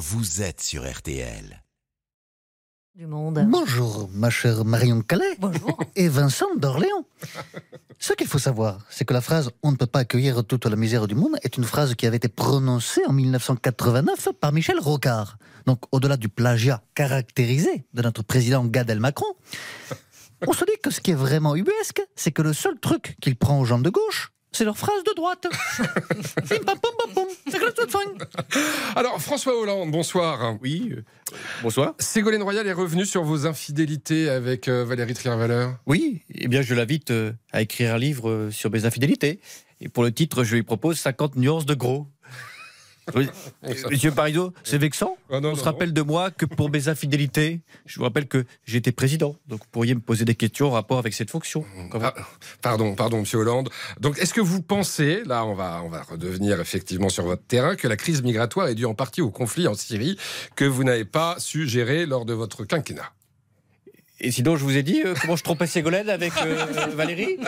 vous êtes sur RTL. du monde. Bonjour, ma chère Marion Calais Bonjour. et Vincent d'Orléans. Ce qu'il faut savoir, c'est que la phrase On ne peut pas accueillir toute la misère du monde est une phrase qui avait été prononcée en 1989 par Michel Rocard. Donc, au-delà du plagiat caractérisé de notre président Gad Elmaleh, on se dit que ce qui est vraiment ubuesque, c'est que le seul truc qu'il prend aux gens de gauche, c'est leur phrase de droite. Alors, François Hollande, bonsoir. Oui, euh, bonsoir. Ségolène Royal est revenu sur vos infidélités avec euh, Valérie Trierweiler. Oui, eh bien, je l'invite euh, à écrire un livre sur mes infidélités. Et pour le titre, je lui propose 50 nuances de gros. Oui. Monsieur Parizeau, c'est vexant Ah non, On non, se non. rappelle de moi que pour mes infidélités. Je vous rappelle que j'étais président. Donc, vous pourriez me poser des questions en rapport avec cette fonction. Comment- Ah, pardon, pardon, Monsieur Hollande. Donc, est-ce que vous pensez, là, on va, on va redevenir effectivement sur votre terrain, que la crise migratoire est due en partie au conflit en Syrie que vous n'avez pas su gérer lors de votre quinquennat? Et sinon, je vous ai dit euh, comment je trompais Ségolène avec euh, Valérie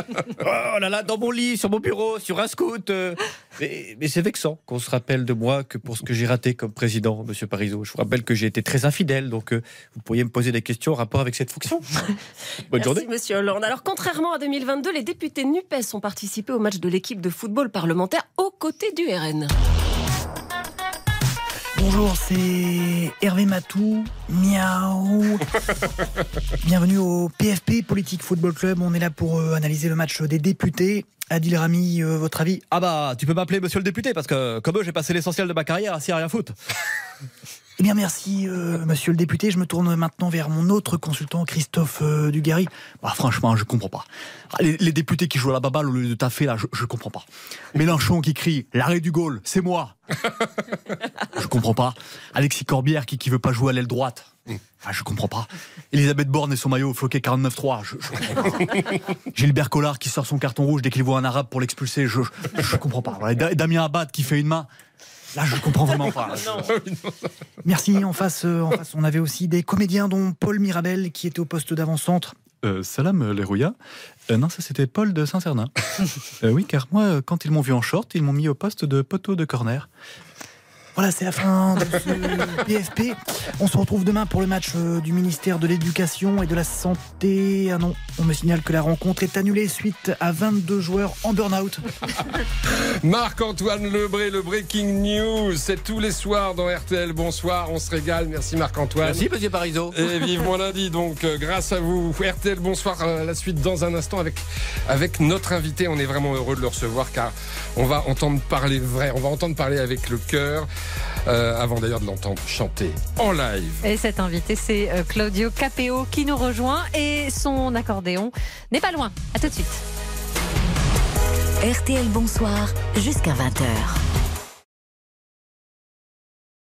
Oh là là, dans mon lit, sur mon bureau, sur un scout. euh. Mais, mais c'est vexant qu'on se rappelle de moi que pour ce que j'ai raté comme président, monsieur Parizeau. Je vous rappelle que j'ai été très infidèle, donc vous pourriez me poser des questions en rapport avec cette fonction. Bonne Merci, journée. monsieur Hollande. Alors, contrairement à 2022, les députés NUPES ont participé au match de l'équipe de football parlementaire aux côtés du RN. Bonjour, c'est Hervé Matou. Miaou. Bienvenue au PFP Politique Football Club. On est là pour euh, analyser le match des députés. Adil Rami, euh, votre avis? Ah bah, tu peux m'appeler monsieur le député, parce que comme eux, j'ai passé l'essentiel de ma carrière à rien foutre. Eh bien, merci, euh, monsieur le député. Je me tourne maintenant vers mon autre consultant, Christophe euh, Dugarry. Bah, franchement, je comprends pas. Ah, Les, les députés qui jouent à la baballe au lieu de taffer, là, je, je comprends pas. Mélenchon qui crie l'arrêt du Gaulle, c'est moi. je comprends pas. Alexis Corbière qui, qui veut pas jouer à l'aile droite. Ah, je comprends pas. Elisabeth Borne et son maillot floqué 49-3. Je, je comprends pas. Gilbert Collard qui sort son carton rouge dès qu'il voit un arabe pour l'expulser. Je, je, je comprends pas. Voilà, Damien Abad qui fait une main. Là, je comprends vraiment pas. Merci. En face, euh, en face, on avait aussi des comédiens, dont Paul Mirabel, qui était au poste d'avant-centre. Euh, salam, les rouillas. Euh, non, ça c'était Paul de Saint-Cernin. Euh, oui, car moi, euh, quand ils m'ont vu en short, ils m'ont mis au poste de poteau de corner. Voilà, c'est la fin de ce PFP. On se retrouve demain pour le match euh, du ministère de l'Éducation et de la Santé. Ah non, on me signale que la rencontre est annulée suite à 22 joueurs en burn-out. Marc-Antoine Lebré, le Breaking News, c'est tous les soirs dans RTL. Bonsoir, on se régale. Merci Marc-Antoine. Merci, monsieur Parizeau. Et vivement lundi, donc euh, grâce à vous. RTL, bonsoir. euh, la suite dans un instant avec, avec notre invité. On est vraiment heureux de le recevoir car on va entendre parler vrai. On va entendre parler avec le cœur. Euh, avant d'ailleurs de l'entendre chanter en live. Et cet invité, c'est euh, Claudio Capeo qui nous rejoint et son accordéon n'est pas loin. À tout de suite. RTL Bonsoir jusqu'à 20h.